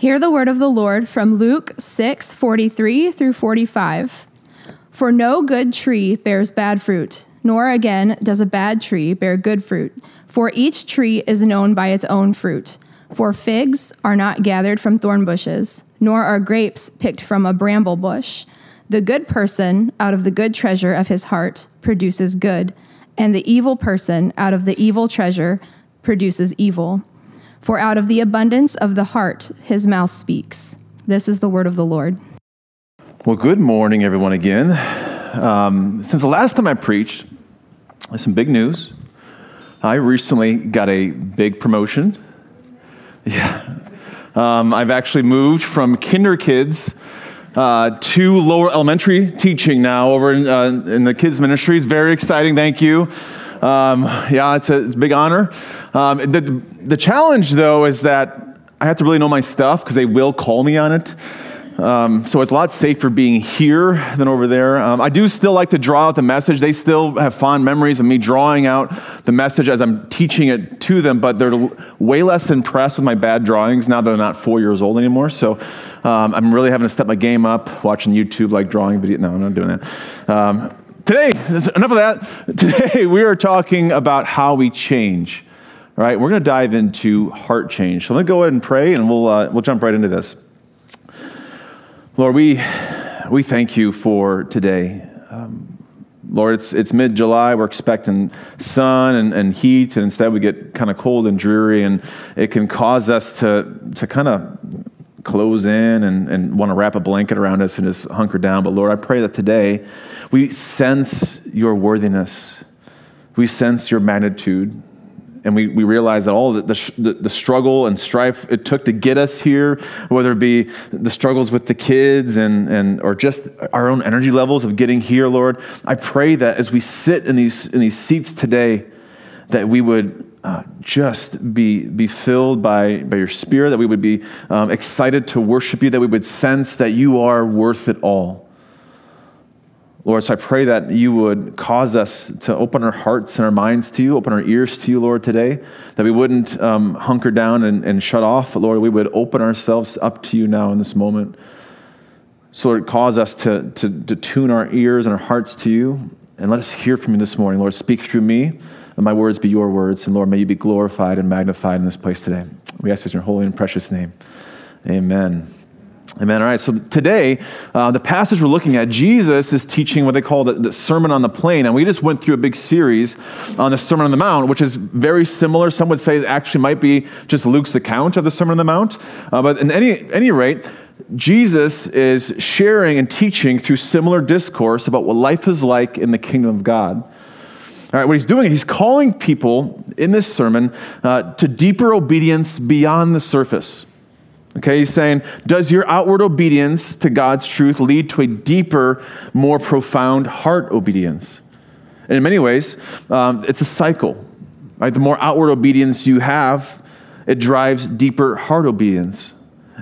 Hear the word of the Lord from Luke 6 43 through 45. For no good tree bears bad fruit, nor again does a bad tree bear good fruit. For each tree is known by its own fruit. For figs are not gathered from thorn bushes, nor are grapes picked from a bramble bush. The good person, out of the good treasure of his heart, produces good, and the evil person, out of the evil treasure, produces evil. For out of the abundance of the heart, his mouth speaks. This is the word of the Lord. Well, good morning, everyone, again. Um, since the last time I preached, there's some big news. I recently got a big promotion. Yeah. Um, I've actually moved from kinder kids uh, to lower elementary teaching now over in, uh, in the kids' ministries. Very exciting, thank you. Um, yeah, it's a, it's a, big honor. Um, the, the challenge, though, is that I have to really know my stuff because they will call me on it. Um, so it's a lot safer being here than over there. Um, I do still like to draw out the message. They still have fond memories of me drawing out the message as I'm teaching it to them, but they're way less impressed with my bad drawings now that they're not four years old anymore. So um, I'm really having to step my game up, watching YouTube, like drawing video. No, I'm not doing that. Today, enough of that. Today, we are talking about how we change. All right, we're going to dive into heart change. So let me go ahead and pray, and we'll, uh, we'll jump right into this. Lord, we, we thank you for today. Um, Lord, it's, it's mid July. We're expecting sun and, and heat, and instead we get kind of cold and dreary, and it can cause us to, to kind of close in and, and want to wrap a blanket around us and just hunker down. But Lord, I pray that today we sense your worthiness, we sense your magnitude, and we, we realize that all the, the, the, struggle and strife it took to get us here, whether it be the struggles with the kids and, and or just our own energy levels of getting here, Lord, I pray that as we sit in these, in these seats today, that we would uh, just be, be filled by, by your spirit, that we would be um, excited to worship you, that we would sense that you are worth it all. Lord, so I pray that you would cause us to open our hearts and our minds to you, open our ears to you, Lord, today, that we wouldn't um, hunker down and, and shut off, but Lord, we would open ourselves up to you now in this moment. So, Lord, cause us to, to, to tune our ears and our hearts to you, and let us hear from you this morning. Lord, speak through me, and my words be your words, and Lord, may you be glorified and magnified in this place today. We ask this in your holy and precious name. Amen. Amen. All right. So today, uh, the passage we're looking at, Jesus is teaching what they call the, the, Sermon on the Plain, and we just went through a big series on the Sermon on the Mount, which is very similar. Some would say it actually might be just Luke's account of the Sermon on the Mount. Uh, but in any any rate, Jesus is sharing and teaching through similar discourse about what life is like in the kingdom of God. All right, what he's doing, he's calling people in this sermon uh, to deeper obedience beyond the surface. Okay, he's saying, Does your outward obedience to God's truth lead to a deeper, more profound heart obedience? And in many ways, um, it's a cycle. Right? The more outward obedience you have, it drives deeper heart obedience.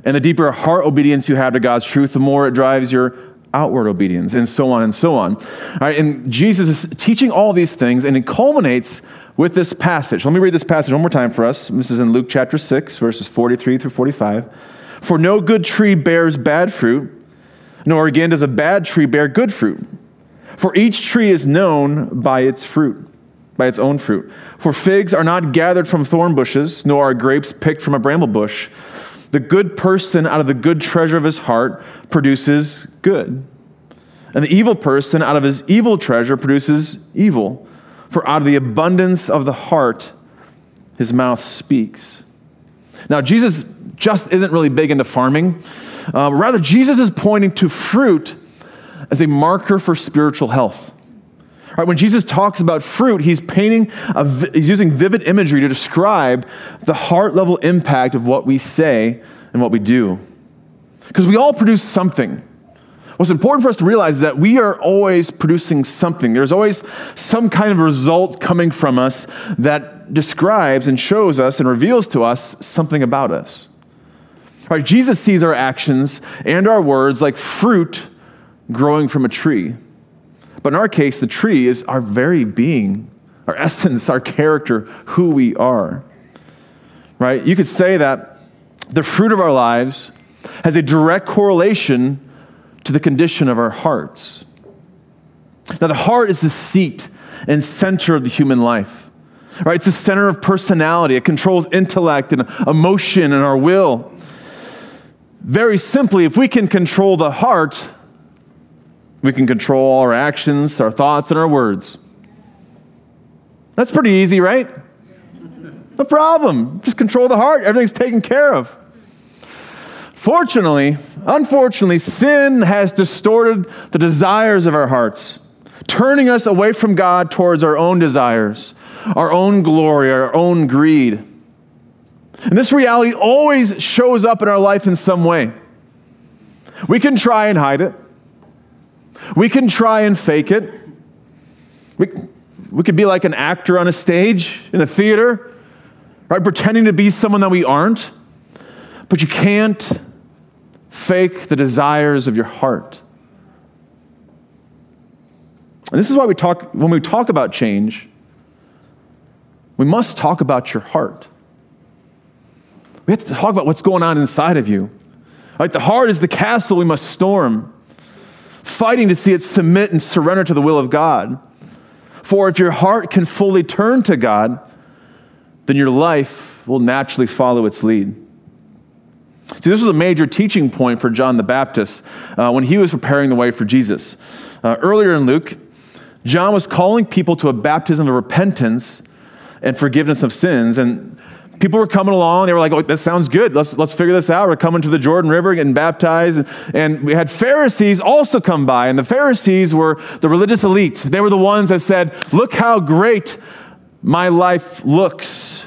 And the deeper heart obedience you have to God's truth, the more it drives your outward obedience, and so on and so on. All right, and Jesus is teaching all these things, and it culminates with this passage. Let me read this passage one more time for us. This is in Luke chapter 6, verses 43 through 45. For no good tree bears bad fruit, nor again does a bad tree bear good fruit. For each tree is known by its fruit, by its own fruit. For figs are not gathered from thorn bushes, nor are grapes picked from a bramble bush. The good person out of the good treasure of his heart produces good. And the evil person out of his evil treasure produces evil. For out of the abundance of the heart, his mouth speaks. Now, Jesus just isn't really big into farming. Uh, rather, Jesus is pointing to fruit as a marker for spiritual health. Right, when Jesus talks about fruit, he's painting, a, he's using vivid imagery to describe the heart level impact of what we say and what we do. Because we all produce something. What's important for us to realize is that we are always producing something. There's always some kind of result coming from us that describes and shows us and reveals to us something about us. Right? Jesus sees our actions and our words like fruit growing from a tree. But in our case, the tree is our very being, our essence, our character, who we are. Right? You could say that the fruit of our lives has a direct correlation to the condition of our hearts. Now, the heart is the seat and center of the human life. Right? It's the center of personality. It controls intellect and emotion and our will. Very simply, if we can control the heart, we can control our actions, our thoughts, and our words. That's pretty easy, right? No problem. Just control the heart. Everything's taken care of. Fortunately, unfortunately, sin has distorted the desires of our hearts, turning us away from God towards our own desires, our own glory, our own greed. And this reality always shows up in our life in some way. We can try and hide it. We can try and fake it. We, we could be like an actor on a stage in a theater, right? Pretending to be someone that we aren't. But you can't fake the desires of your heart. And this is why we talk, when we talk about change, we must talk about your heart. We have to talk about what's going on inside of you. Right? The heart is the castle we must storm, fighting to see it submit and surrender to the will of God. For if your heart can fully turn to God, then your life will naturally follow its lead. See, this was a major teaching point for John the Baptist uh, when he was preparing the way for Jesus. Uh, earlier in Luke, John was calling people to a baptism of repentance and forgiveness of sins. And people were coming along. They were like, oh, that sounds good. Let's, let's figure this out. We're coming to the Jordan River, getting baptized. And we had Pharisees also come by. And the Pharisees were the religious elite. They were the ones that said, look how great my life looks.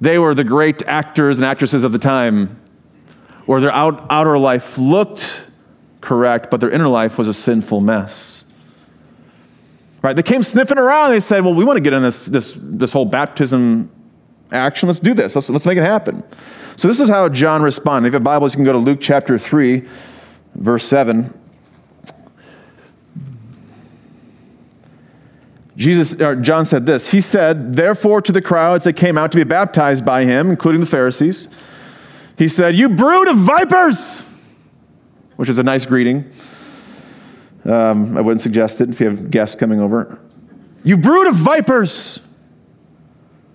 They were the great actors and actresses of the time. where their out, outer life looked correct, but their inner life was a sinful mess. Right? They came sniffing around. They said, well, we want to get in this, this, this whole baptism action. Let's do this. Let's, let's make it happen. So, this is how John responded. If you have Bibles, you can go to Luke chapter 3, verse 7. Jesus, or John said this. He said, Therefore, to the crowds that came out to be baptized by him, including the Pharisees, he said, You brood of vipers, which is a nice greeting. Um, I wouldn't suggest it if you have guests coming over. You brood of vipers!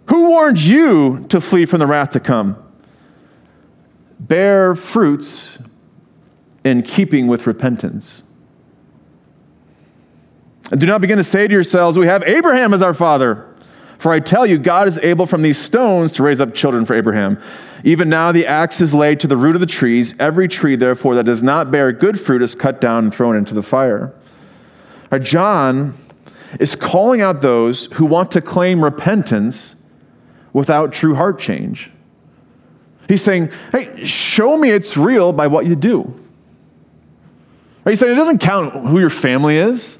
Who warned you to flee from the wrath to come? Bear fruits in keeping with repentance. And do not begin to say to yourselves, We have Abraham as our father. For I tell you, God is able from these stones to raise up children for Abraham. Even now the axe is laid to the root of the trees. Every tree, therefore, that does not bear good fruit is cut down and thrown into the fire. Right, John is calling out those who want to claim repentance without true heart change. He's saying, hey, show me it's real by what you do. He's saying it doesn't count who your family is,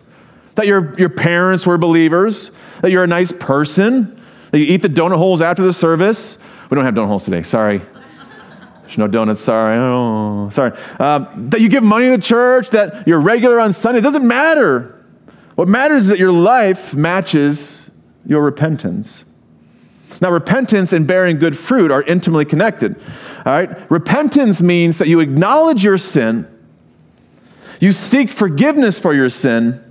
that your, your parents were believers, that you're a nice person, that you eat the donut holes after the service. We don't have donut holes today, sorry. There's no donuts, sorry. Oh, sorry. Um, that you give money to the church, that you're regular on Sunday. It doesn't matter. What matters is that your life matches your repentance. Now, repentance and bearing good fruit are intimately connected. All right? Repentance means that you acknowledge your sin, you seek forgiveness for your sin,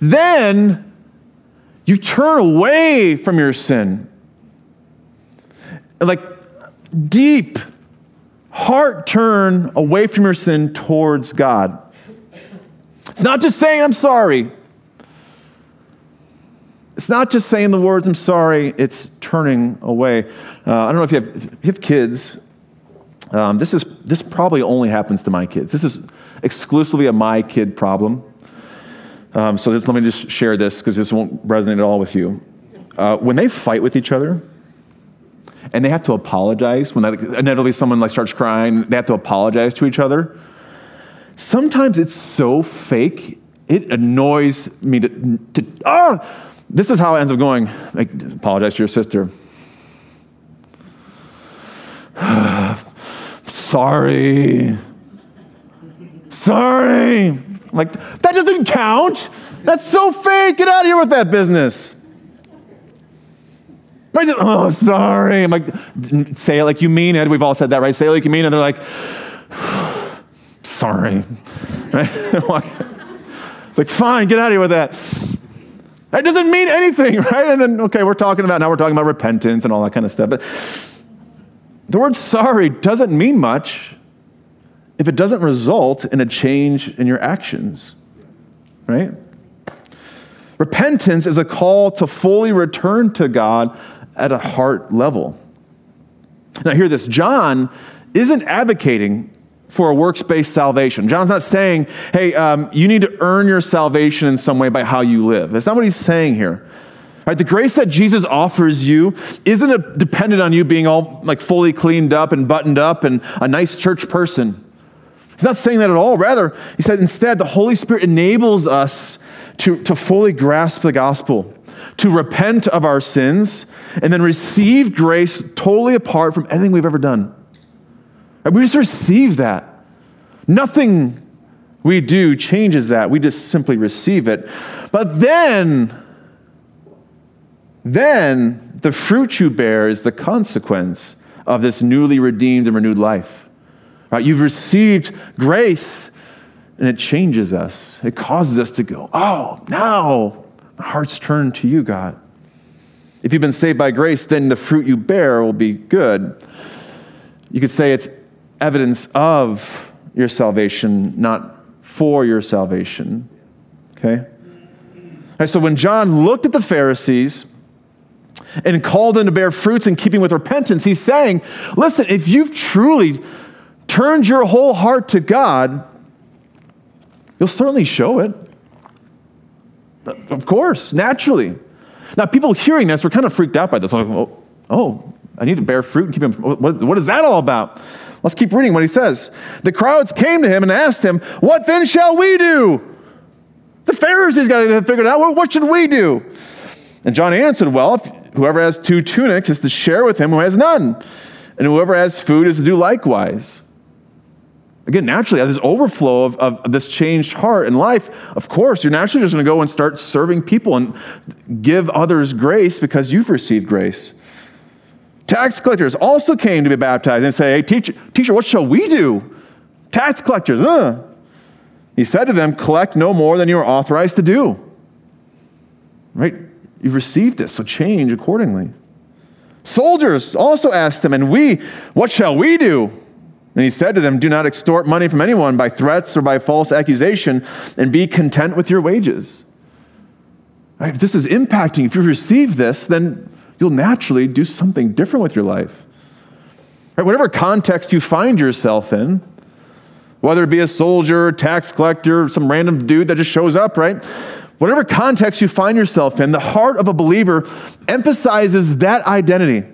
then you turn away from your sin. Like deep heart turn away from your sin towards God. It's not just saying, I'm sorry. It's not just saying the words, I'm sorry, it's turning away. Uh, I don't know if you have, if you have kids. Um, this, is, this probably only happens to my kids. This is exclusively a my kid problem. Um, so let me just share this because this won't resonate at all with you. Uh, when they fight with each other, and they have to apologize when inevitably someone like starts crying, they have to apologize to each other. Sometimes it's so fake, it annoys me to, to oh, this is how it ends up going. I apologize to your sister. Sorry. Sorry. Like, that doesn't count. That's so fake. Get out of here with that business. Right? Just, oh, sorry. I'm like, say it like you mean it. We've all said that, right? Say it like you mean it. And they're like, sorry. Right? like, fine, get out of here with that. That doesn't mean anything, right? And then, okay, we're talking about, now we're talking about repentance and all that kind of stuff. But the word sorry doesn't mean much if it doesn't result in a change in your actions, right? Repentance is a call to fully return to God at a heart level. Now, hear this John isn't advocating for a works based salvation. John's not saying, hey, um, you need to earn your salvation in some way by how you live. That's not what he's saying here. Right, the grace that Jesus offers you isn't dependent on you being all like fully cleaned up and buttoned up and a nice church person. He's not saying that at all. Rather, he said instead, the Holy Spirit enables us to, to fully grasp the gospel, to repent of our sins, and then receive grace totally apart from anything we've ever done. We just receive that. Nothing we do changes that. We just simply receive it. But then, then the fruit you bear is the consequence of this newly redeemed and renewed life. Right? You've received grace and it changes us. It causes us to go, oh, now my heart's turned to you, God. If you've been saved by grace, then the fruit you bear will be good. You could say it's evidence of your salvation, not for your salvation. Okay? Right, so when John looked at the Pharisees and called them to bear fruits in keeping with repentance, he's saying, listen, if you've truly turned your whole heart to God, you'll certainly show it. Of course, naturally. Now, people hearing this were kind of freaked out by this. Like, oh, oh, I need to bear fruit and keep him. What, what is that all about? Let's keep reading what he says. The crowds came to him and asked him, What then shall we do? The Pharisees got to figure it out. What should we do? And John answered, Well, whoever has two tunics is to share with him who has none, and whoever has food is to do likewise. Again, naturally, this overflow of, of this changed heart and life, of course, you're naturally just going to go and start serving people and give others grace because you've received grace. Tax collectors also came to be baptized and say, Hey, teacher, teacher what shall we do? Tax collectors. He said to them, Collect no more than you are authorized to do. Right? You've received this, so change accordingly. Soldiers also asked him, And we, what shall we do? And he said to them, Do not extort money from anyone by threats or by false accusation, and be content with your wages. Right? If this is impacting, if you receive this, then you'll naturally do something different with your life. Right? Whatever context you find yourself in, whether it be a soldier, tax collector, some random dude that just shows up, right? Whatever context you find yourself in, the heart of a believer emphasizes that identity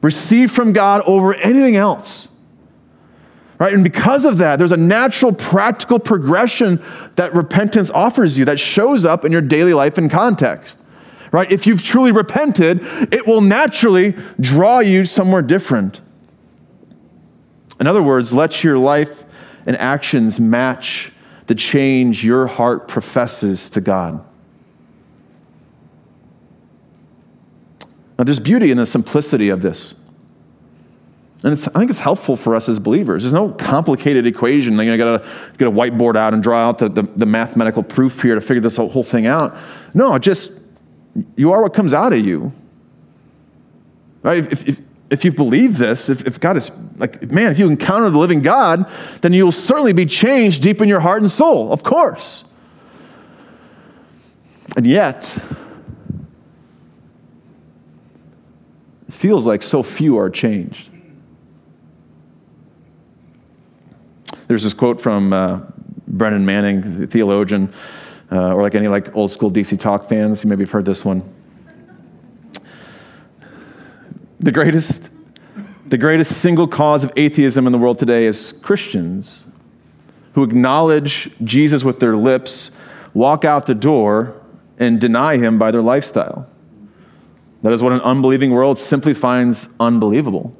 received from God over anything else. Right? And because of that, there's a natural, practical progression that repentance offers you that shows up in your daily life and context. Right? If you've truly repented, it will naturally draw you somewhere different. In other words, let your life and actions match the change your heart professes to God. Now, there's beauty in the simplicity of this. And I think it's helpful for us as believers. There's no complicated equation. You got to get a whiteboard out and draw out the, the, the, mathematical proof here to figure this whole thing out. No, just you are what comes out of you. Right? If, if, if you believe this, if, if God is like, man, if you encounter the living God, then you'll certainly be changed deep in your heart and soul, of course. And yet, it feels like so few are changed. There's this quote from uh, Brennan Manning, the theologian, uh, or like any like old school DC Talk fans. You maybe have heard this one. The greatest, the greatest single cause of atheism in the world today is Christians who acknowledge Jesus with their lips, walk out the door, and deny him by their lifestyle. That is what an unbelieving world simply finds unbelievable.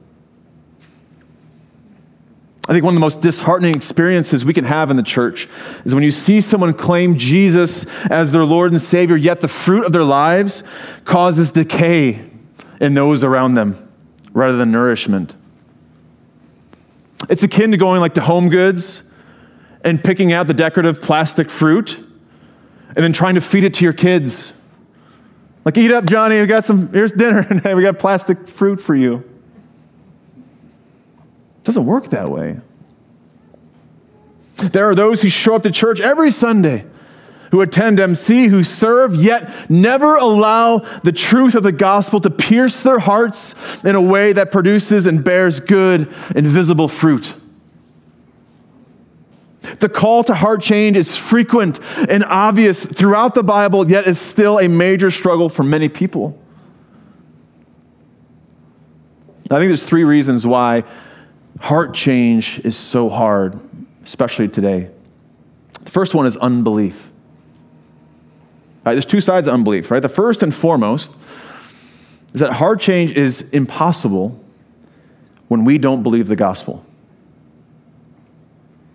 I think one of the most disheartening experiences we can have in the church is when you see someone claim Jesus as their Lord and Savior, yet the fruit of their lives causes decay in those around them rather than nourishment. It's akin to going like to Home Goods and picking out the decorative plastic fruit and then trying to feed it to your kids. Like, eat up, Johnny. We got some, here's dinner, and we got plastic fruit for you. Doesn't work that way. There are those who show up to church every Sunday, who attend MC, who serve, yet never allow the truth of the gospel to pierce their hearts in a way that produces and bears good invisible fruit. The call to heart change is frequent and obvious throughout the Bible, yet is still a major struggle for many people. I think there's three reasons why heart change is so hard, especially today. The first one is unbelief. Right, there's two sides of unbelief, right? The first and foremost is that heart change is impossible when we don't believe the gospel.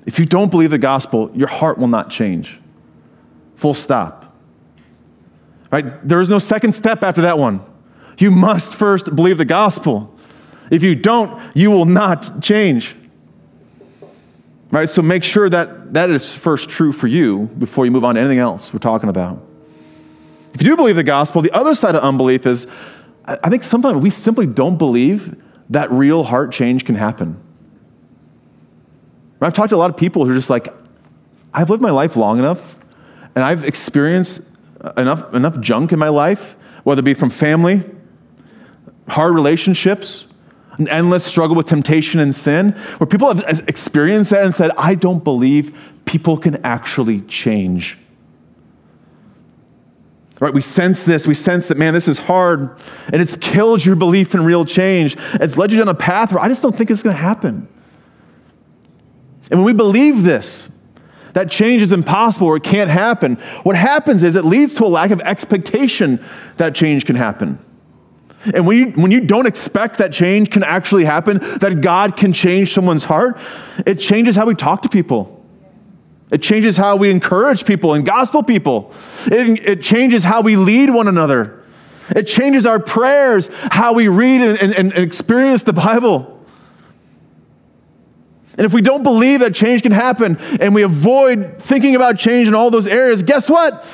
If you don't believe the gospel, your heart will not change. Full stop. Right? There is no second step after that one. You must first believe the gospel. If you don't, you will not change. Right? So make sure that that is first true for you before you move on to anything else we're talking about. If you do believe the gospel, the other side of unbelief is I think sometimes we simply don't believe that real heart change can happen. I've talked to a lot of people who are just like, I've lived my life long enough and I've experienced enough, enough junk in my life, whether it be from family, hard relationships, an endless struggle with temptation and sin, where people have experienced that and said, I don't believe people can actually change. Right? We sense this. We sense that, man, this is hard. And it's killed your belief in real change. It's led you down a path where I just don't think it's going to happen. And when we believe this, that change is impossible or it can't happen, what happens is it leads to a lack of expectation that change can happen. And when you, when you don't expect that change can actually happen, that God can change someone's heart, it changes how we talk to people. It changes how we encourage people and gospel people. It, it changes how we lead one another. It changes our prayers, how we read and, and, and experience the Bible. And if we don't believe that change can happen and we avoid thinking about change in all those areas, guess what?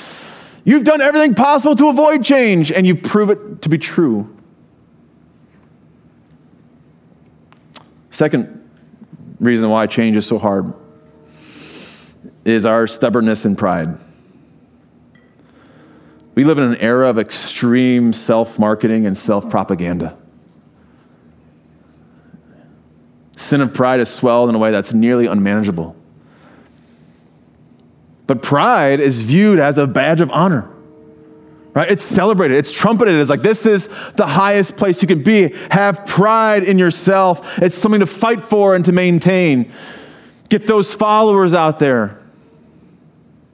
You've done everything possible to avoid change and you prove it to be true. Second reason why change is so hard is our stubbornness and pride. We live in an era of extreme self marketing and self propaganda. sin of pride has swelled in a way that's nearly unmanageable. But pride is viewed as a badge of honor. Right? It's celebrated, it's trumpeted It's like this is the highest place you can be. Have pride in yourself. It's something to fight for and to maintain. Get those followers out there.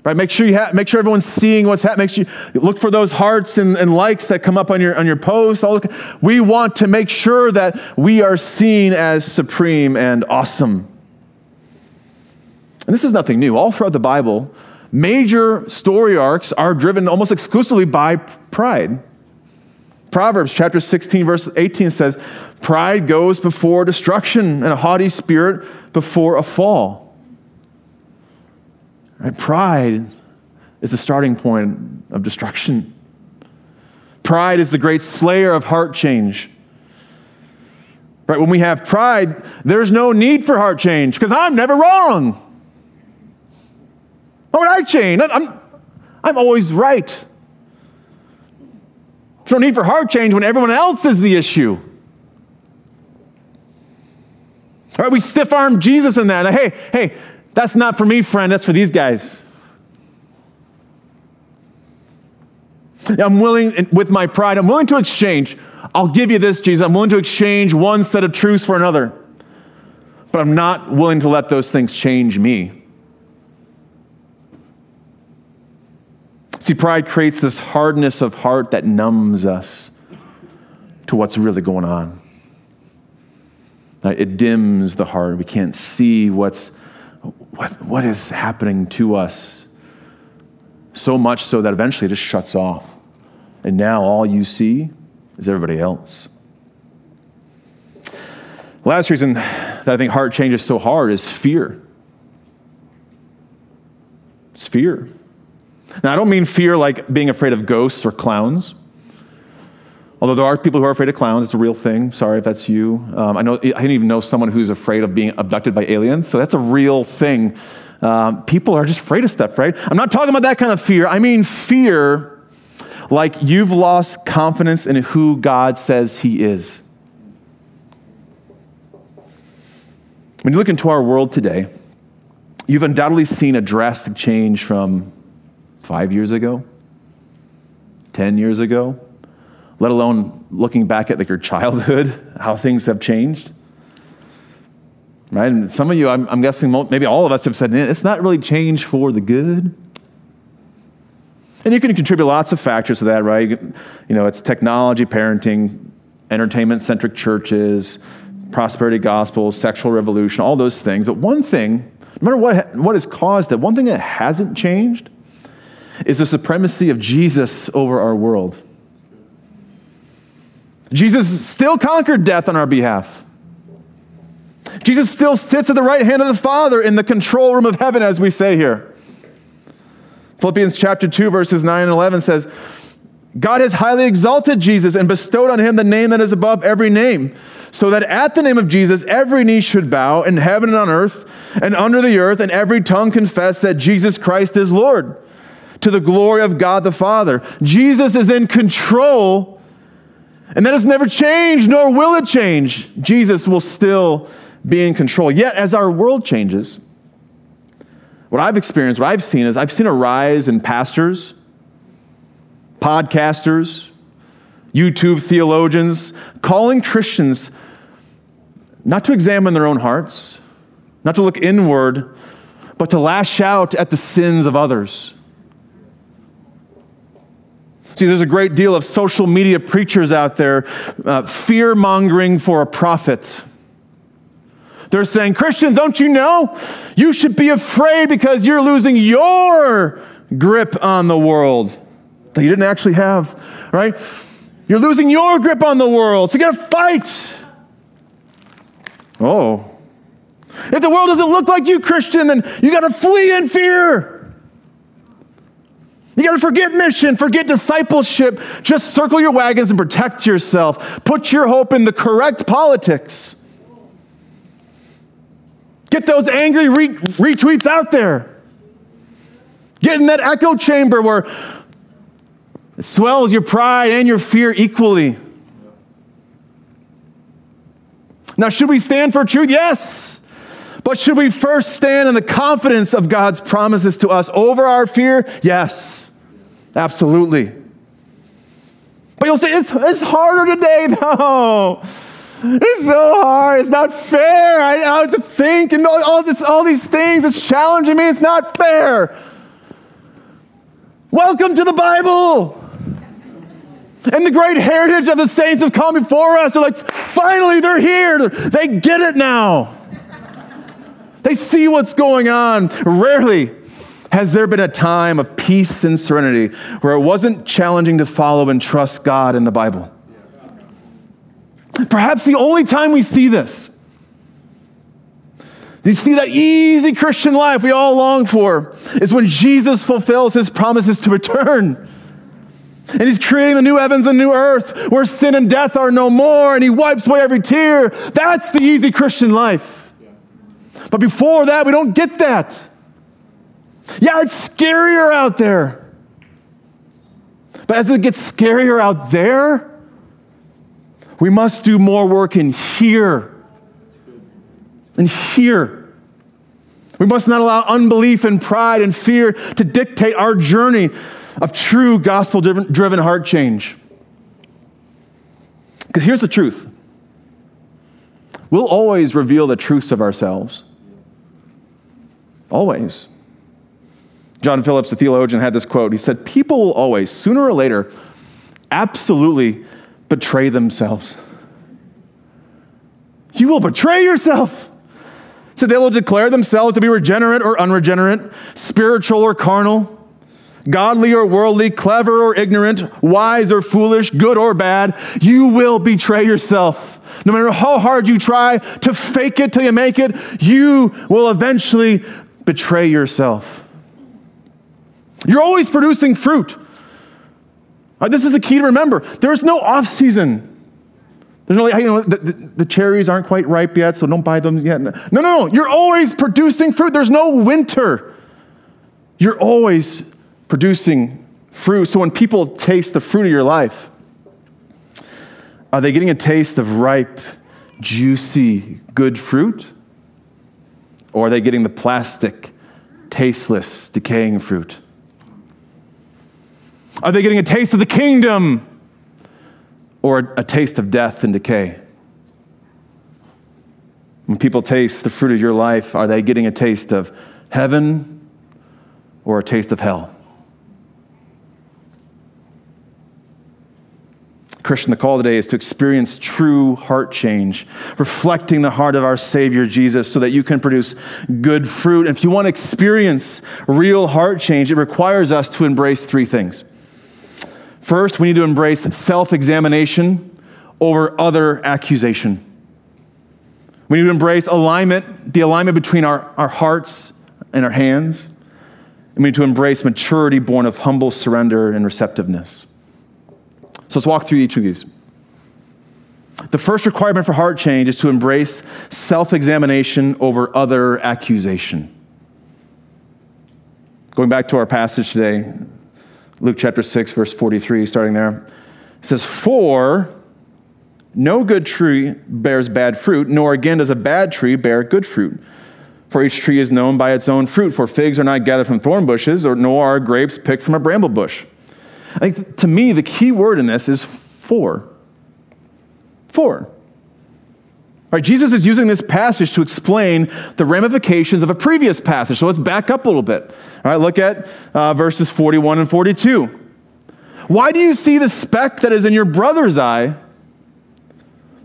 Right? Make sure you have, make sure everyone's seeing what's happening. Make sure you look for those hearts and, and likes that come up on your on your post. All, we want to make sure that we are seen as supreme and awesome. And this is nothing new. All throughout the Bible, major story arcs are driven almost exclusively by pride. Proverbs chapter 16, verse 18 says, Pride goes before destruction, and a haughty spirit before a fall. Right? Pride is the starting point of destruction. Pride is the great slayer of heart change. Right? When we have pride, there's no need for heart change because I'm never wrong. Why would I change? I'm, I'm always right. There's no need for heart change when everyone else is the issue. All right, we stiff arm Jesus in that. Hey, hey, that's not for me, friend. That's for these guys. I'm willing, with my pride, I'm willing to exchange. I'll give you this, Jesus. I'm willing to exchange one set of truths for another. But I'm not willing to let those things change me. See, pride creates this hardness of heart that numbs us to what's really going on. It dims the heart. We can't see what's what, what is happening to us? So much so that eventually it just shuts off. And now all you see is everybody else. Last reason that I think heart changes so hard is fear. It's fear. Now, I don't mean fear like being afraid of ghosts or clowns. Although there are people who are afraid of clowns, it's a real thing. Sorry if that's you. Um, I know I didn't even know someone who's afraid of being abducted by aliens, so that's a real thing. Um, people are just afraid of stuff, right? I'm not talking about that kind of fear. I mean fear like you've lost confidence in who God says He is. When you look into our world today, you've undoubtedly seen a drastic change from five years ago, 10 years ago, let alone looking back at like your childhood, how things have changed. Right? And some of you, I'm, I'm guessing maybe all of us have said, it's not really changed for the good. And you can contribute lots of factors to that, right? You know, it's technology, parenting, entertainment centric churches, prosperity gospel, sexual revolution, all those things. But one thing, no matter what, what has caused it, one thing that hasn't changed is the supremacy of Jesus over our world. Jesus still conquered death on our behalf. Jesus still sits at the right hand of the Father in the control room of heaven, as we say here. Philippians chapter 2, verses 9 and 11 says, God has highly exalted Jesus and bestowed on him the name that is above every name, so that at the name of Jesus every knee should bow in heaven and on earth and under the earth, and every tongue confess that Jesus Christ is Lord, to the glory of God the Father. Jesus is in control, and that has never changed, nor will it change. Jesus will still be in control. Yet, as our world changes, what I've experienced, what I've seen is I've seen a rise in pastors podcasters, YouTube theologians, calling Christians not to examine their own hearts, not to look inward, but to lash out at the sins of others. See, there's a great deal of social media preachers out there uh, fear mongering for a profit. They're saying, Christians, don't you know? You should be afraid because you're losing your grip on the world that you didn't actually have, right? You're losing your grip on the world, so you gotta fight. Oh. If the world doesn't look like you, Christian, then you gotta flee in fear. You got to forget mission, forget discipleship. Just circle your wagons and protect yourself. Put your hope in the correct politics. Get those angry re- retweets out there. Get in that echo chamber where it swells your pride and your fear equally. Now, should we stand for truth? Yes. But should we first stand in the confidence of God's promises to us over our fear? Yes, absolutely. But you'll say, it's, it's harder today, though. It's so hard. It's not fair. I, I have to think and all, all, this, all these things. It's challenging me. It's not fair. Welcome to the Bible. And the great heritage of the saints have come before us. They're like, finally, they're here. They get it now. They see what's going on. Rarely has there been a time of peace and serenity where it wasn't challenging to follow and trust God in the Bible. Perhaps the only time we see this, you see that easy Christian life we all long for, is when Jesus fulfills his promises to return. And he's creating the new heavens and new earth where sin and death are no more, and he wipes away every tear. That's the easy Christian life. But before that, we don't get that. Yeah, it's scarier out there. But as it gets scarier out there, we must do more work in here. In here. We must not allow unbelief and pride and fear to dictate our journey of true gospel driven heart change. Because here's the truth we'll always reveal the truths of ourselves. Always. John Phillips, the theologian, had this quote. He said, People will always, sooner or later, absolutely betray themselves. You will betray yourself. So they will declare themselves to be regenerate or unregenerate, spiritual or carnal godly or worldly, clever or ignorant, wise or foolish, good or bad, you will betray yourself. No matter how hard you try to fake it till you make it, you will eventually betray yourself. You're always producing fruit. Uh, this is the key to remember. There's no off season. There's no, you know, the, the, the, cherries aren't quite ripe yet, so don't buy them yet. No, no, no. You're always producing fruit. There's no winter. You're always producing fruit. So when people taste the fruit of your life, are they getting a taste of ripe, juicy, good fruit? Or are they getting the plastic, tasteless, decaying fruit? Are they getting a taste of the kingdom or a taste of death and decay? When people taste the fruit of your life, are they getting a taste of heaven or a taste of hell? Christian, the call today is to experience true heart change, reflecting the heart of our Savior Jesus so that you can produce good fruit. And if you want to experience real heart change, it requires us to embrace three things. First, we need to embrace self examination over other accusation. We need to embrace alignment, the alignment between our, our hearts and our hands. And we need to embrace maturity born of humble surrender and receptiveness. So let's walk through each of these. The first requirement for heart change is to embrace self examination over other accusation. Going back to our passage today, Luke chapter 6, verse 43, starting there. It says, For no good tree bears bad fruit, nor again does a bad tree bear good fruit. For each tree is known by its own fruit. For figs are not gathered from thorn bushes, or nor are grapes picked from a bramble bush. I think to me, the key word in this is for. For. Right, Jesus is using this passage to explain the ramifications of a previous passage. So let's back up a little bit. All right, look at uh, verses 41 and 42. Why do you see the speck that is in your brother's eye,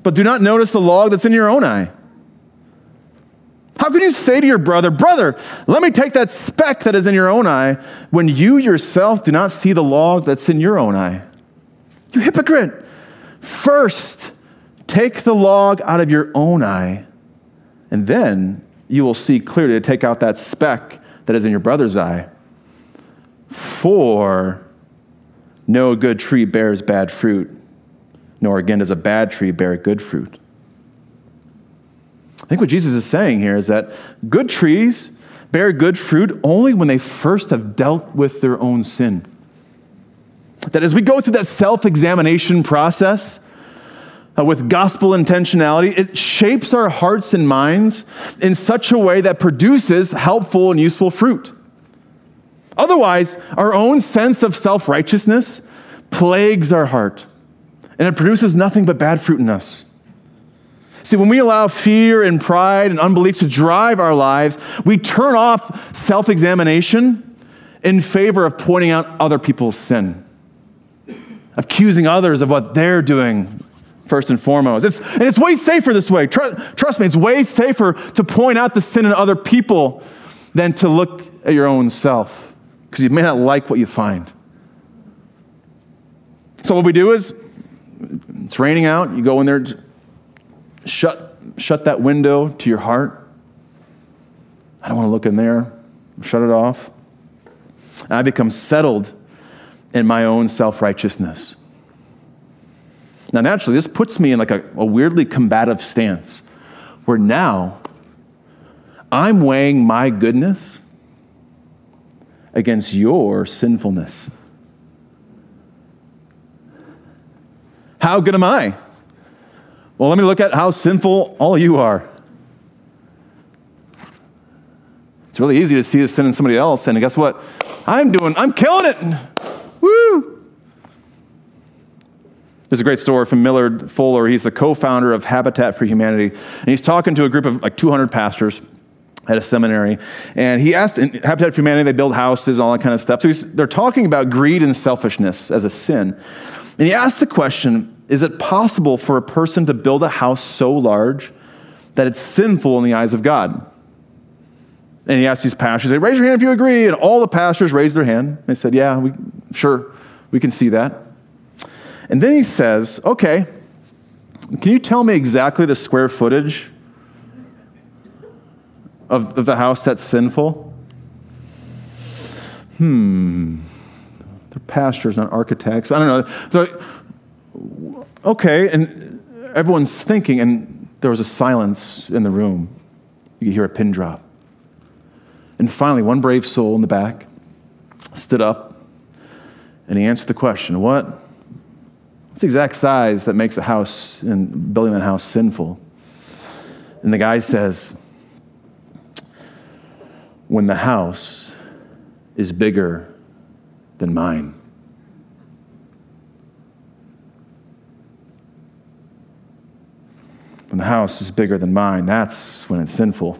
but do not notice the log that's in your own eye? How can you say to your brother, Brother, let me take that speck that is in your own eye, when you yourself do not see the log that's in your own eye? You hypocrite! First, Take the log out of your own eye, and then you will see clearly to take out that speck that is in your brother's eye. For no good tree bears bad fruit, nor again does a bad tree bear good fruit. I think what Jesus is saying here is that good trees bear good fruit only when they first have dealt with their own sin. That as we go through that self examination process, uh, with gospel intentionality, it shapes our hearts and minds in such a way that produces helpful and useful fruit. Otherwise, our own sense of self righteousness plagues our heart, and it produces nothing but bad fruit in us. See, when we allow fear and pride and unbelief to drive our lives, we turn off self examination in favor of pointing out other people's sin, accusing others of what they're doing first and foremost. It's, and it's way safer this way. Trust, trust me, it's way safer to point out the sin in other people than to look at your own self because you may not like what you find. So, what we do is it's raining out, you go in there, shut, shut that window to your heart. I don't want to look in there, shut it off. And I become settled in my own self righteousness. Now, naturally, this puts me in like a, a weirdly combative stance where now I'm weighing my goodness against your sinfulness. How good am I? Well, let me look at how sinful all you are. It's really easy to see the sin in somebody else, and guess what? I'm doing, I'm killing it. There's a great story from Millard Fuller. He's the co founder of Habitat for Humanity. And he's talking to a group of like 200 pastors at a seminary. And he asked, Habitat for Humanity, they build houses, all that kind of stuff. So they're talking about greed and selfishness as a sin. And he asked the question Is it possible for a person to build a house so large that it's sinful in the eyes of God? And he asked these pastors, they Raise your hand if you agree. And all the pastors raised their hand. They said, Yeah, we, sure, we can see that. And then he says, Okay, can you tell me exactly the square footage of, of the house that's sinful? Hmm. They're pastors, not architects. I don't know. So, okay, and everyone's thinking, and there was a silence in the room. You could hear a pin drop. And finally, one brave soul in the back stood up and he answered the question What? What's the exact size that makes a house and building that house sinful? And the guy says, When the house is bigger than mine. When the house is bigger than mine, that's when it's sinful.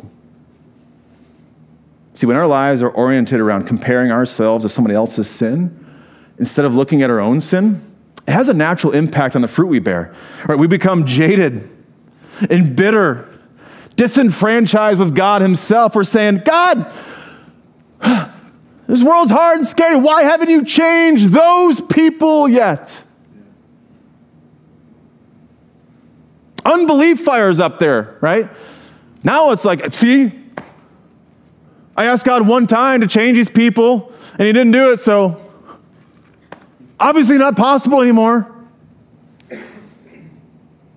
See, when our lives are oriented around comparing ourselves to somebody else's sin, instead of looking at our own sin, it has a natural impact on the fruit we bear. Right? We become jaded and bitter, disenfranchised with God Himself. We're saying, God, this world's hard and scary. Why haven't you changed those people yet? Unbelief fires up there, right? Now it's like, see, I asked God one time to change these people, and He didn't do it, so obviously not possible anymore.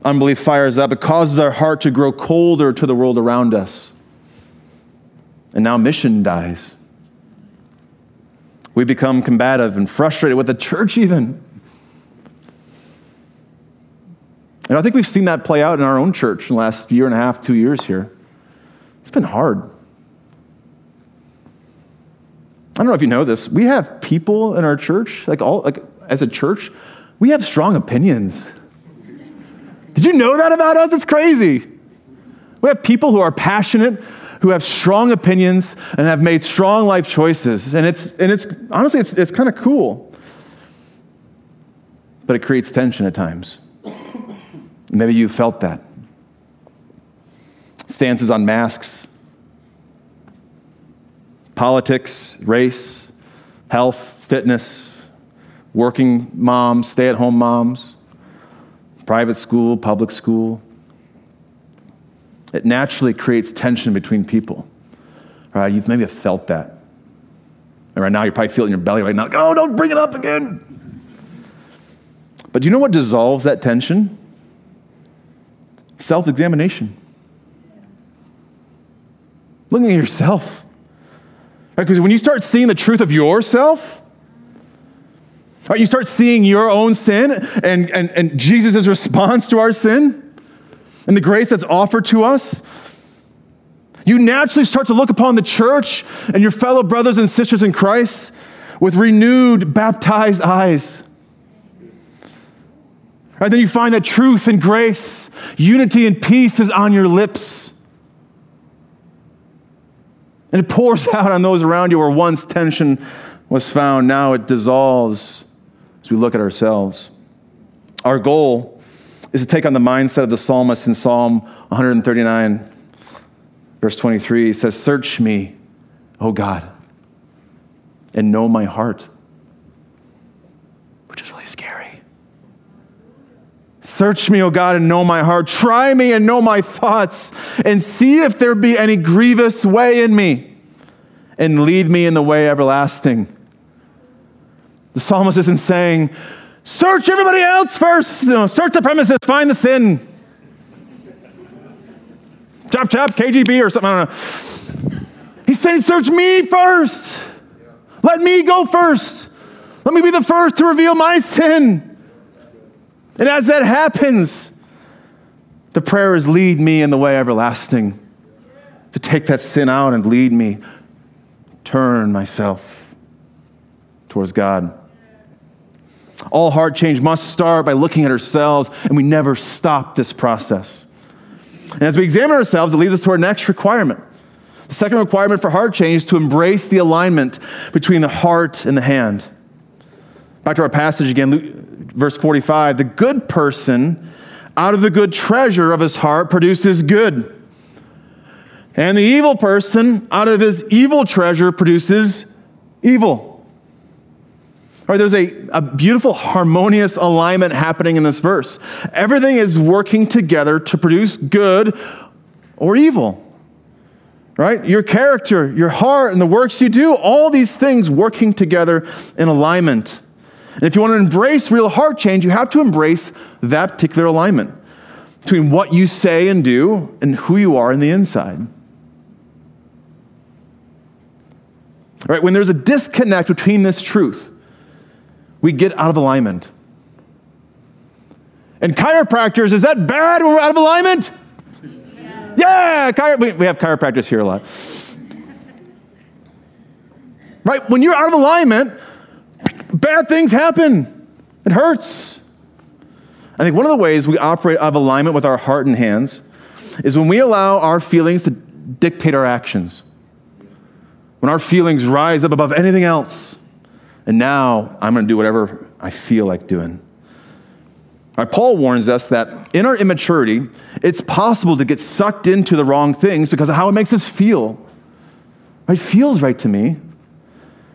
Unbelief fires up. It causes our heart to grow colder to the world around us. And now mission dies. We become combative and frustrated with the church, even. And I think we've seen that play out in our own church in the last year and a half, two years here. It's been hard. I don't know if you know this. We have people in our church, like all like as a church, we have strong opinions. Did you know that about us? It's crazy. We have people who are passionate, who have strong opinions and have made strong life choices. And it's, and it's honestly, it's, it's kind of cool. But it creates tension at times. Maybe you felt that. Stances on masks, politics, race, health, fitness, working moms, stay at home moms, private school, public school, it naturally creates tension between people. Right, you've maybe felt that. And right now, you're probably feeling your belly right now, like, oh, don't bring it up again. But do you know what dissolves that tension? Self examination. Looking at yourself. Because right, when you start seeing the truth of yourself, right, you start seeing your own sin and, and, and Jesus' response to our sin, and the grace that's offered to us, you naturally start to look upon the church and your fellow brothers and sisters in Christ with renewed, baptized eyes. Right, then you find that truth and grace, unity and peace is on your lips. And it pours out on those around you where once tension was found, now it dissolves as we look at ourselves. Our goal is to take on the mindset of the psalmist in Psalm 139, verse 23. He says, Search me, O God, and know my heart, which is really scary. Search me, O God, and know my heart. Try me and know my thoughts, and see if there be any grievous way in me, and lead me in the way everlasting. The psalmist isn't saying, Search everybody else first. You know, search the premises, find the sin. chop, chop, KGB or something. I don't know. He's saying, Search me first. Let me go first. Let me be the first to reveal my sin. And as that happens, the prayer is lead me in the way everlasting. To take that sin out and lead me, turn myself towards God. All heart change must start by looking at ourselves, and we never stop this process. And as we examine ourselves, it leads us to our next requirement. The second requirement for heart change is to embrace the alignment between the heart and the hand. Back to our passage again, Luke, verse 45. The good person out of the good treasure of his heart produces good. And the evil person, out of his evil treasure, produces evil. Right, there's a, a beautiful harmonious alignment happening in this verse. Everything is working together to produce good or evil. Right? Your character, your heart, and the works you do, all these things working together in alignment. And if you want to embrace real heart change, you have to embrace that particular alignment between what you say and do and who you are in the inside. Right? When there's a disconnect between this truth, we get out of alignment. And chiropractors, is that bad when we're out of alignment? Yeah, yeah we have chiropractors here a lot. right? When you're out of alignment, bad things happen. It hurts. I think one of the ways we operate out of alignment with our heart and hands is when we allow our feelings to dictate our actions. When our feelings rise up above anything else. And now I'm going to do whatever I feel like doing. Right, Paul warns us that in our immaturity, it's possible to get sucked into the wrong things because of how it makes us feel. It feels right to me.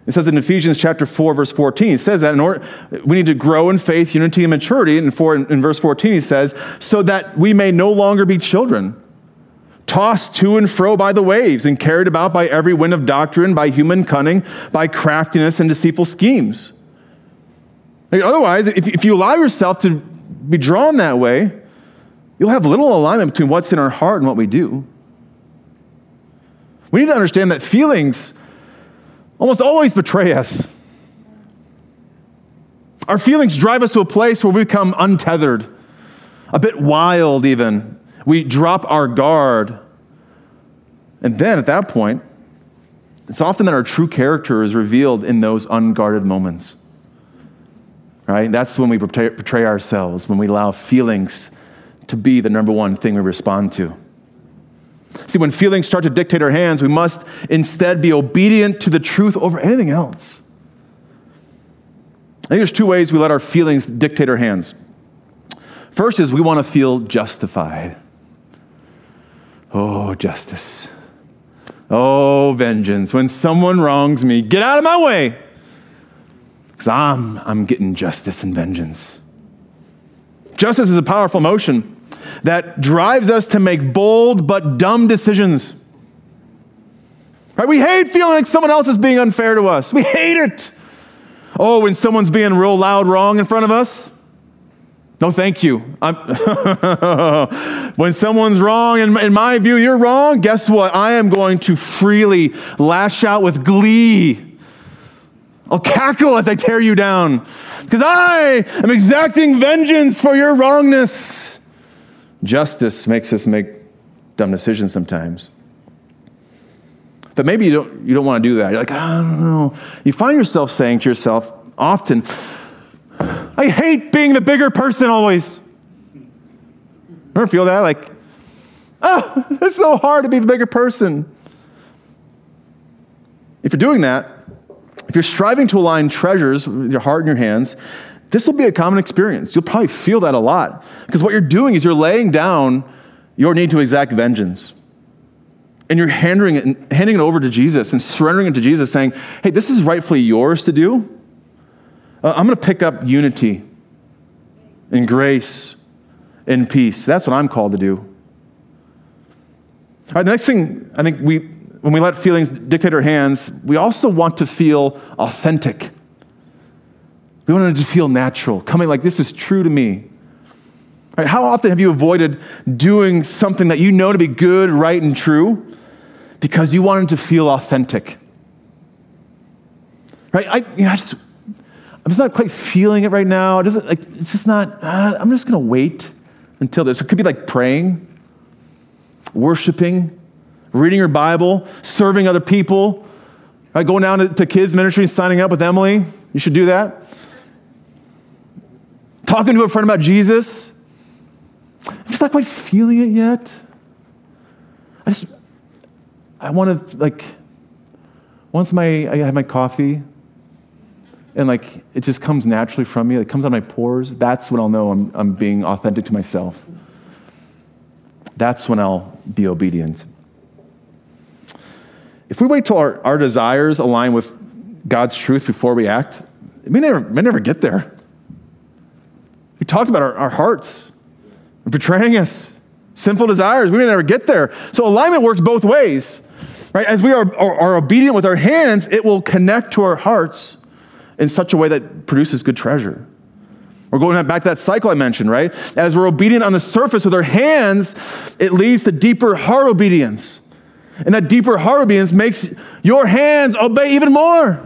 It says in Ephesians chapter 4, verse 14, it says that in order, we need to grow in faith, unity, and maturity. And for, in verse 14, he says, so that we may no longer be children tossed to and fro by the waves and carried about by every wind of doctrine, by human cunning, by craftiness and deceitful schemes. Otherwise, if, if you allow yourself to be drawn that way, you'll have little alignment between what's in our heart and what we do. We need to understand that feelings almost always betray us. Our feelings drive us to a place where we become untethered, a bit wild, even. We drop our guard. And then at that point, it's often that our true character is revealed in those unguarded moments. Right? That's when we betray ourselves, when we allow feelings to be the number one thing we respond to. See, when feelings start to dictate our hands, we must instead be obedient to the truth over anything else. I think there's two ways we let our feelings dictate our hands. First is we want to feel justified. Oh, justice. Oh, vengeance. When someone wrongs me, get out of my way. Because I'm, I'm getting justice and vengeance. Justice is a powerful emotion that drives us to make bold but dumb decisions. Right? We hate feeling like someone else is being unfair to us. We hate it. Oh, when someone's being real loud wrong in front of us, no, thank you. when someone's wrong, in, in my view, you're wrong, guess what? I am going to freely lash out with glee. I'll cackle as I tear you down because I am exacting vengeance for your wrongness. Justice makes us make dumb decisions sometimes. But maybe you don't, you don't want to do that. You're like, I don't know. You find yourself saying to yourself often, I hate being the bigger person always. Ever feel that? Like, oh, it's so hard to be the bigger person. If you're doing that, if you're striving to align treasures with your heart and your hands, this will be a common experience. You'll probably feel that a lot. Because what you're doing is you're laying down your need to exact vengeance. And you're handing it, handing it over to Jesus and surrendering it to Jesus, saying, hey, this is rightfully yours to do. Uh, I'm going to pick up unity and grace and peace. That's what I'm called to do. All right, the next thing I think we, when we let feelings dictate our hands, we also want to feel authentic. We want it to feel natural, coming like this is true to me. Right, how often have you avoided doing something that you know to be good, right, and true because you wanted to feel authentic? Right? I, you know, I just I'm just not quite feeling it right now. It doesn't, like, it's just not, uh, I'm just going to wait until this. It could be like praying, worshiping, reading your Bible, serving other people, right? going down to, to kids' ministry, signing up with Emily. You should do that. Talking to a friend about Jesus. I'm just not quite feeling it yet. I just, I want to, like, once my, I have my coffee, and like it just comes naturally from me, it comes out of my pores, that's when I'll know I'm, I'm being authentic to myself. That's when I'll be obedient. if we wait till our, our desires align with God's truth before we act, may never, may never get there. We talked about our, our hearts betraying us, sinful desires. We may never get there. So alignment works both ways. Right? As we are, are, are obedient with our hands, it will connect to our hearts in such a way that produces good treasure. We're going back to that cycle I mentioned, right? As we're obedient on the surface with our hands, it leads to deeper heart obedience. And that deeper heart obedience makes your hands obey even more.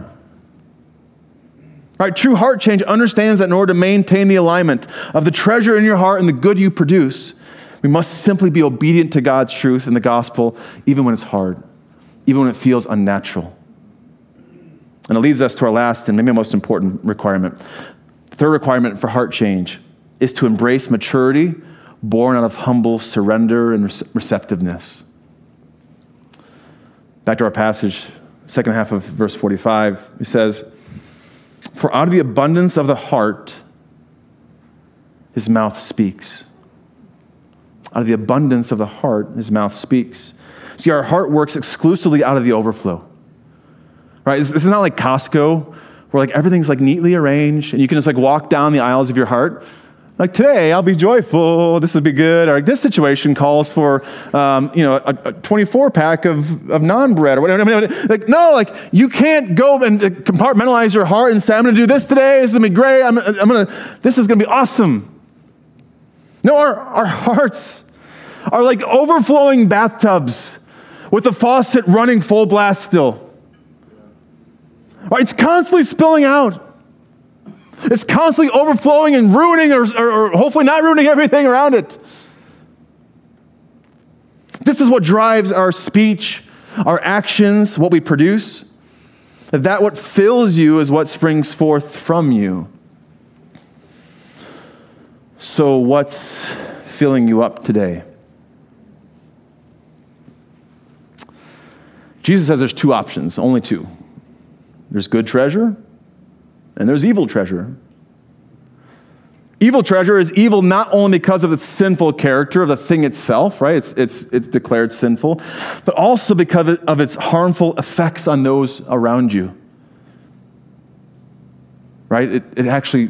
Right? True heart change understands that in order to maintain the alignment of the treasure in your heart and the good you produce, we must simply be obedient to God's truth and the gospel, even when it's hard, even when it feels unnatural. And it leads us to our last and maybe most important requirement. The third requirement for heart change is to embrace maturity born out of humble surrender and receptiveness. Back to our passage, second half of verse 45, he says, For out of the abundance of the heart, his mouth speaks. Out of the abundance of the heart, his mouth speaks. See, our heart works exclusively out of the overflow. Right? This is not like Costco, where like everything's like neatly arranged and you can just like walk down the aisles of your heart like today, I'll be joyful. This will be good. Or like, this situation calls for, um, you know, a, a, 24 pack of, of naan bread or whatever. Like, no, like you can't go and compartmentalize your heart and say, I'm going to do this today. This is going to be great. I'm, I'm going to, this is going to be awesome. No, our, our hearts are like overflowing bathtubs with the faucet running full blast still. It's constantly spilling out. It's constantly overflowing and ruining, or, or, or hopefully not ruining everything around it. This is what drives our speech, our actions, what we produce. That what fills you is what springs forth from you. So, what's filling you up today? Jesus says there's two options, only two. There's good treasure and there's evil treasure. Evil treasure is evil not only because of the sinful character of the thing itself, right? It's, it's, it's declared sinful, but also because of its harmful effects on those around you. Right? It, it actually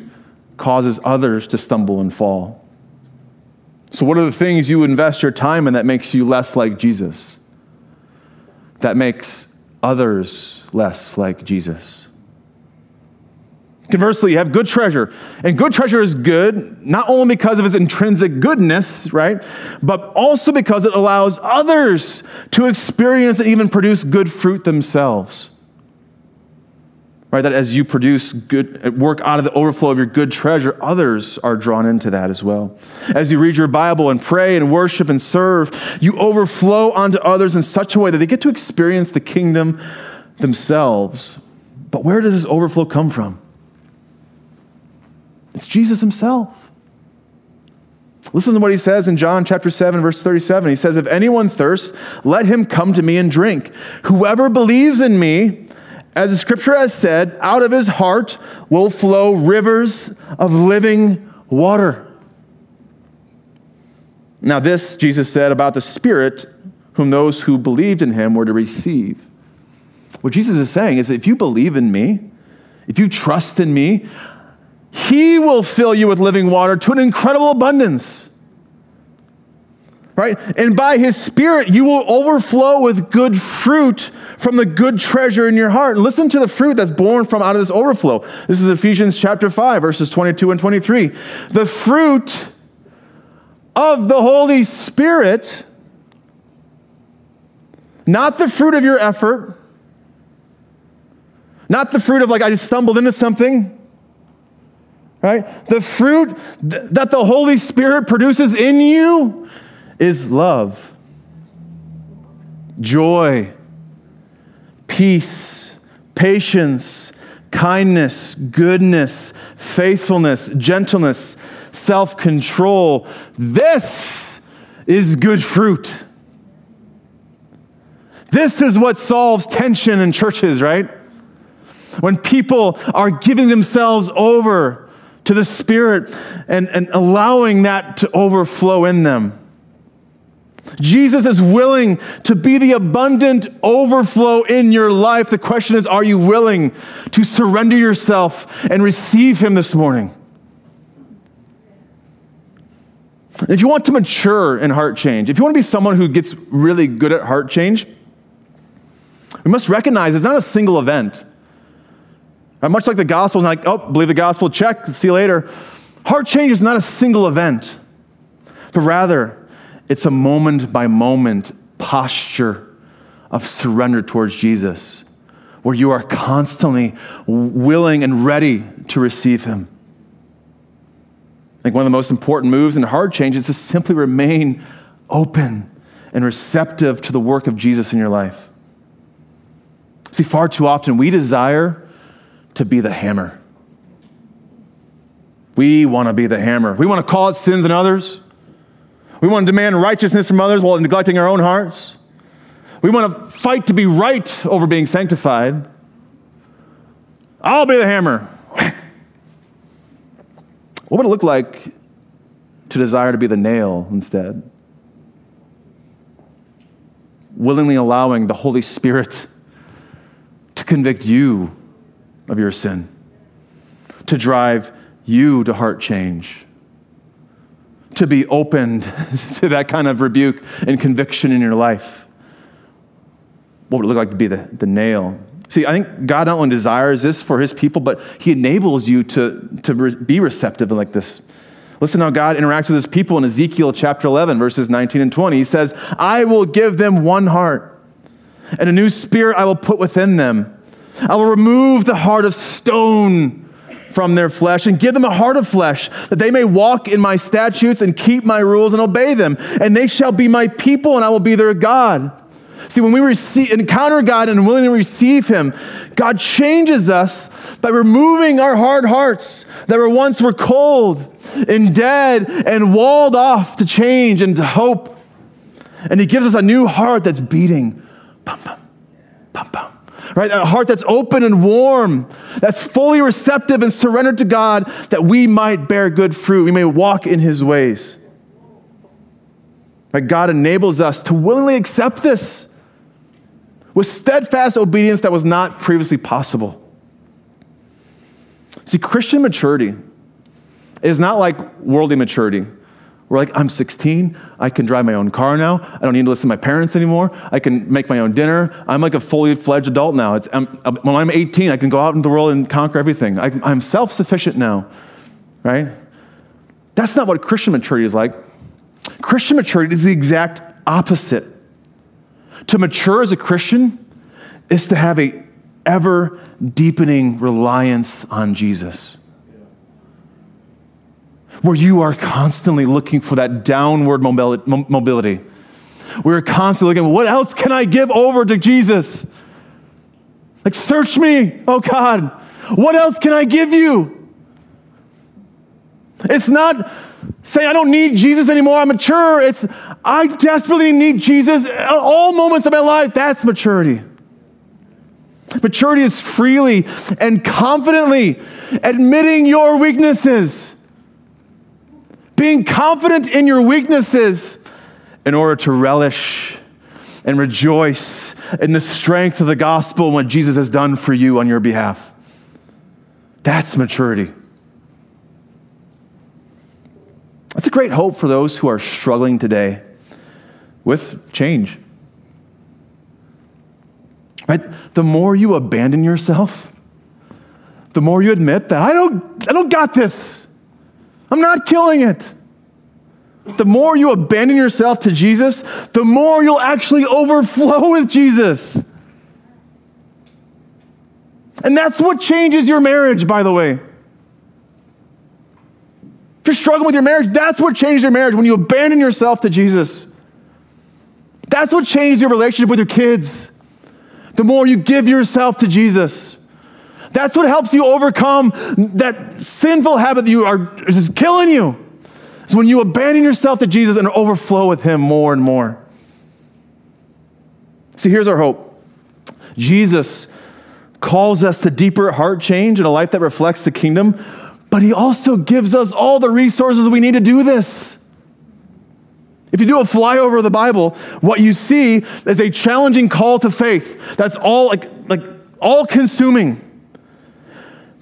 causes others to stumble and fall. So, what are the things you invest your time in that makes you less like Jesus? That makes others less like Jesus? Conversely, you have good treasure. And good treasure is good, not only because of its intrinsic goodness, right? But also because it allows others to experience and even produce good fruit themselves. Right? That as you produce good work out of the overflow of your good treasure, others are drawn into that as well. As you read your Bible and pray and worship and serve, you overflow onto others in such a way that they get to experience the kingdom themselves. But where does this overflow come from? It's Jesus himself. Listen to what he says in John chapter 7 verse 37. He says, "If anyone thirsts, let him come to me and drink. Whoever believes in me, as the scripture has said, out of his heart will flow rivers of living water." Now this Jesus said about the Spirit whom those who believed in him were to receive. What Jesus is saying is if you believe in me, if you trust in me, he will fill you with living water to an incredible abundance. Right? And by His Spirit, you will overflow with good fruit from the good treasure in your heart. And listen to the fruit that's born from out of this overflow. This is Ephesians chapter 5, verses 22 and 23. The fruit of the Holy Spirit, not the fruit of your effort, not the fruit of like I just stumbled into something right? The fruit th- that the Holy Spirit produces in you is love, joy, peace, patience, kindness, goodness, faithfulness, gentleness, self control. This is good fruit. This is what solves tension in churches, right? When people are giving themselves over to the Spirit and, and allowing that to overflow in them. Jesus is willing to be the abundant overflow in your life. The question is, are you willing to surrender yourself and receive Him this morning? If you want to mature in heart change, if you want to be someone who gets really good at heart change, we must recognize it's not a single event. Much like the gospel is like, oh, believe the gospel, check, see you later. Heart change is not a single event, but rather, it's a moment by moment posture of surrender towards Jesus, where you are constantly willing and ready to receive Him. I think one of the most important moves in hard change is to simply remain open and receptive to the work of Jesus in your life. See, far too often we desire to be the hammer. We want to be the hammer. We want to call out sins in others. We want to demand righteousness from others while neglecting our own hearts. We want to fight to be right over being sanctified. I'll be the hammer. What would it look like to desire to be the nail instead? Willingly allowing the Holy Spirit to convict you of your sin, to drive you to heart change, to be opened to that kind of rebuke and conviction in your life. What would it look like to be the, the nail? See, I think God not only desires this for his people, but he enables you to, to re- be receptive like this. Listen how God interacts with his people in Ezekiel chapter 11, verses 19 and 20. He says, I will give them one heart, and a new spirit I will put within them. I will remove the heart of stone from their flesh and give them a heart of flesh, that they may walk in my statutes and keep my rules and obey them. And they shall be my people, and I will be their God. See, when we receive, encounter God and willingly receive Him, God changes us by removing our hard hearts that were once were cold and dead and walled off to change and to hope. And He gives us a new heart that's beating. Pum, pum, pum, pum right? A heart that's open and warm, that's fully receptive and surrendered to God, that we might bear good fruit. We may walk in his ways. Right? God enables us to willingly accept this with steadfast obedience that was not previously possible. See, Christian maturity is not like worldly maturity we're like, I'm 16. I can drive my own car now. I don't need to listen to my parents anymore. I can make my own dinner. I'm like a fully fledged adult now. I'm, when I'm 18, I can go out into the world and conquer everything. I, I'm self sufficient now, right? That's not what Christian maturity is like. Christian maturity is the exact opposite. To mature as a Christian is to have a ever deepening reliance on Jesus where you are constantly looking for that downward mobility. We're constantly looking, what else can I give over to Jesus? Like, search me, oh God. What else can I give you? It's not saying I don't need Jesus anymore, I'm mature. It's I desperately need Jesus at all moments of my life. That's maturity. Maturity is freely and confidently admitting your weaknesses being confident in your weaknesses in order to relish and rejoice in the strength of the gospel and what Jesus has done for you on your behalf. That's maturity. That's a great hope for those who are struggling today with change. Right? The more you abandon yourself, the more you admit that I don't, I don't got this. I'm not killing it. The more you abandon yourself to Jesus, the more you'll actually overflow with Jesus. And that's what changes your marriage, by the way. If you're struggling with your marriage, that's what changes your marriage when you abandon yourself to Jesus. That's what changes your relationship with your kids. The more you give yourself to Jesus. That's what helps you overcome that sinful habit that you are is killing you. Is when you abandon yourself to Jesus and overflow with Him more and more. See, here's our hope Jesus calls us to deeper heart change and a life that reflects the kingdom, but He also gives us all the resources we need to do this. If you do a flyover of the Bible, what you see is a challenging call to faith that's all like, like all consuming,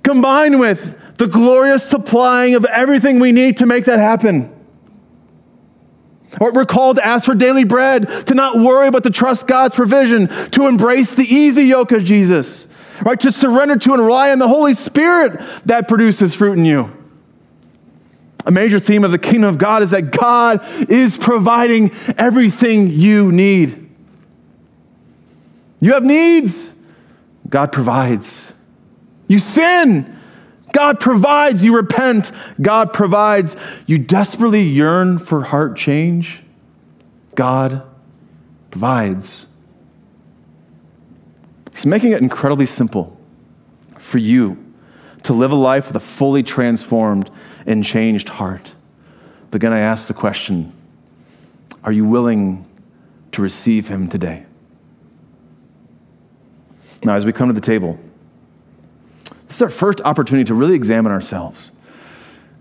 combined with the glorious supplying of everything we need to make that happen. Or we're called to ask for daily bread, to not worry but to trust God's provision, to embrace the easy yoke of Jesus, right? To surrender to and rely on the Holy Spirit that produces fruit in you. A major theme of the kingdom of God is that God is providing everything you need. You have needs, God provides. You sin, God provides. You repent, God provides. You desperately yearn for heart change, God provides. He's making it incredibly simple for you to live a life with a fully transformed and changed heart. But again, I ask the question are you willing to receive Him today? Now, as we come to the table, this is our first opportunity to really examine ourselves.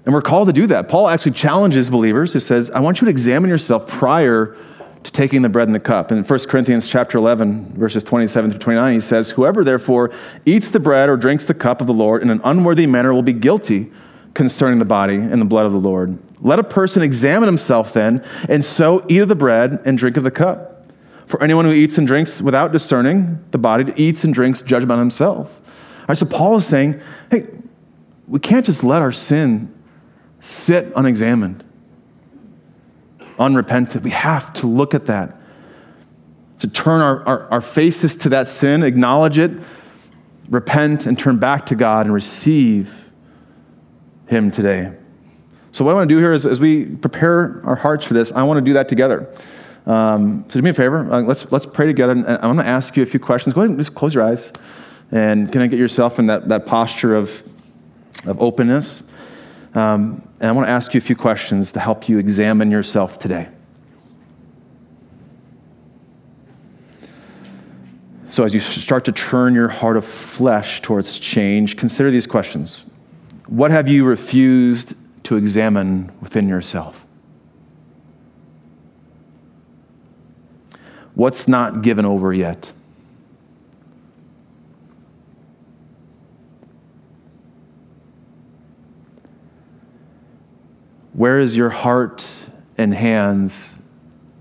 And we're called to do that. Paul actually challenges believers. He says, I want you to examine yourself prior to taking the bread and the cup. In 1 Corinthians chapter 11, verses 27 through 29, he says, Whoever therefore eats the bread or drinks the cup of the Lord in an unworthy manner will be guilty concerning the body and the blood of the Lord. Let a person examine himself then, and so eat of the bread and drink of the cup. For anyone who eats and drinks without discerning the body eats and drinks judgment on himself. Right, so Paul is saying, hey, we can't just let our sin sit unexamined unrepentant. We have to look at that, to turn our, our, our, faces to that sin, acknowledge it, repent, and turn back to God and receive Him today. So, what I want to do here is, as we prepare our hearts for this, I want to do that together. Um, so, do me a favor. Uh, let's, let's pray together. And I'm going to ask you a few questions. Go ahead and just close your eyes. And can I get yourself in that, that posture of, of openness? Um, and I want to ask you a few questions to help you examine yourself today. So, as you start to turn your heart of flesh towards change, consider these questions. What have you refused to examine within yourself? What's not given over yet? Where is your heart and hands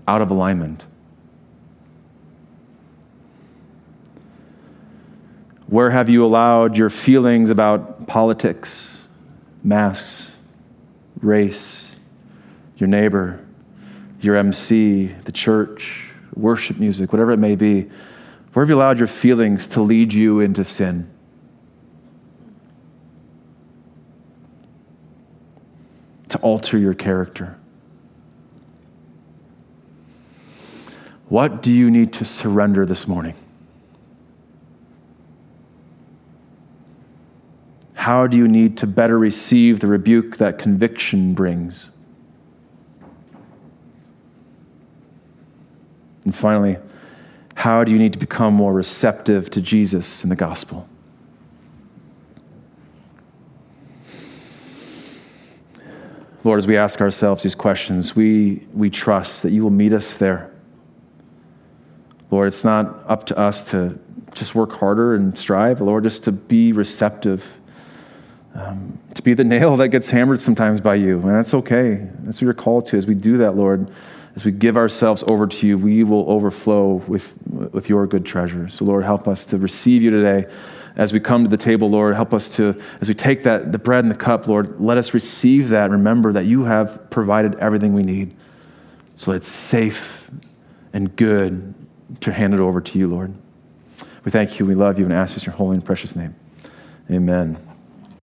out of alignment? Where have you allowed your feelings about politics, masks, race, your neighbor, your MC, the church, worship music, whatever it may be, where have you allowed your feelings to lead you into sin? To alter your character? What do you need to surrender this morning? How do you need to better receive the rebuke that conviction brings? And finally, how do you need to become more receptive to Jesus and the gospel? Lord, as we ask ourselves these questions, we, we trust that you will meet us there. Lord, it's not up to us to just work harder and strive, Lord, just to be receptive, um, to be the nail that gets hammered sometimes by you. And that's okay. That's what you're called to. As we do that, Lord, as we give ourselves over to you, we will overflow with, with your good treasure. So, Lord, help us to receive you today as we come to the table, Lord, help us to, as we take that, the bread and the cup, Lord, let us receive that. Remember that you have provided everything we need. So it's safe and good to hand it over to you, Lord. We thank you, we love you, and ask this in your holy and precious name. Amen.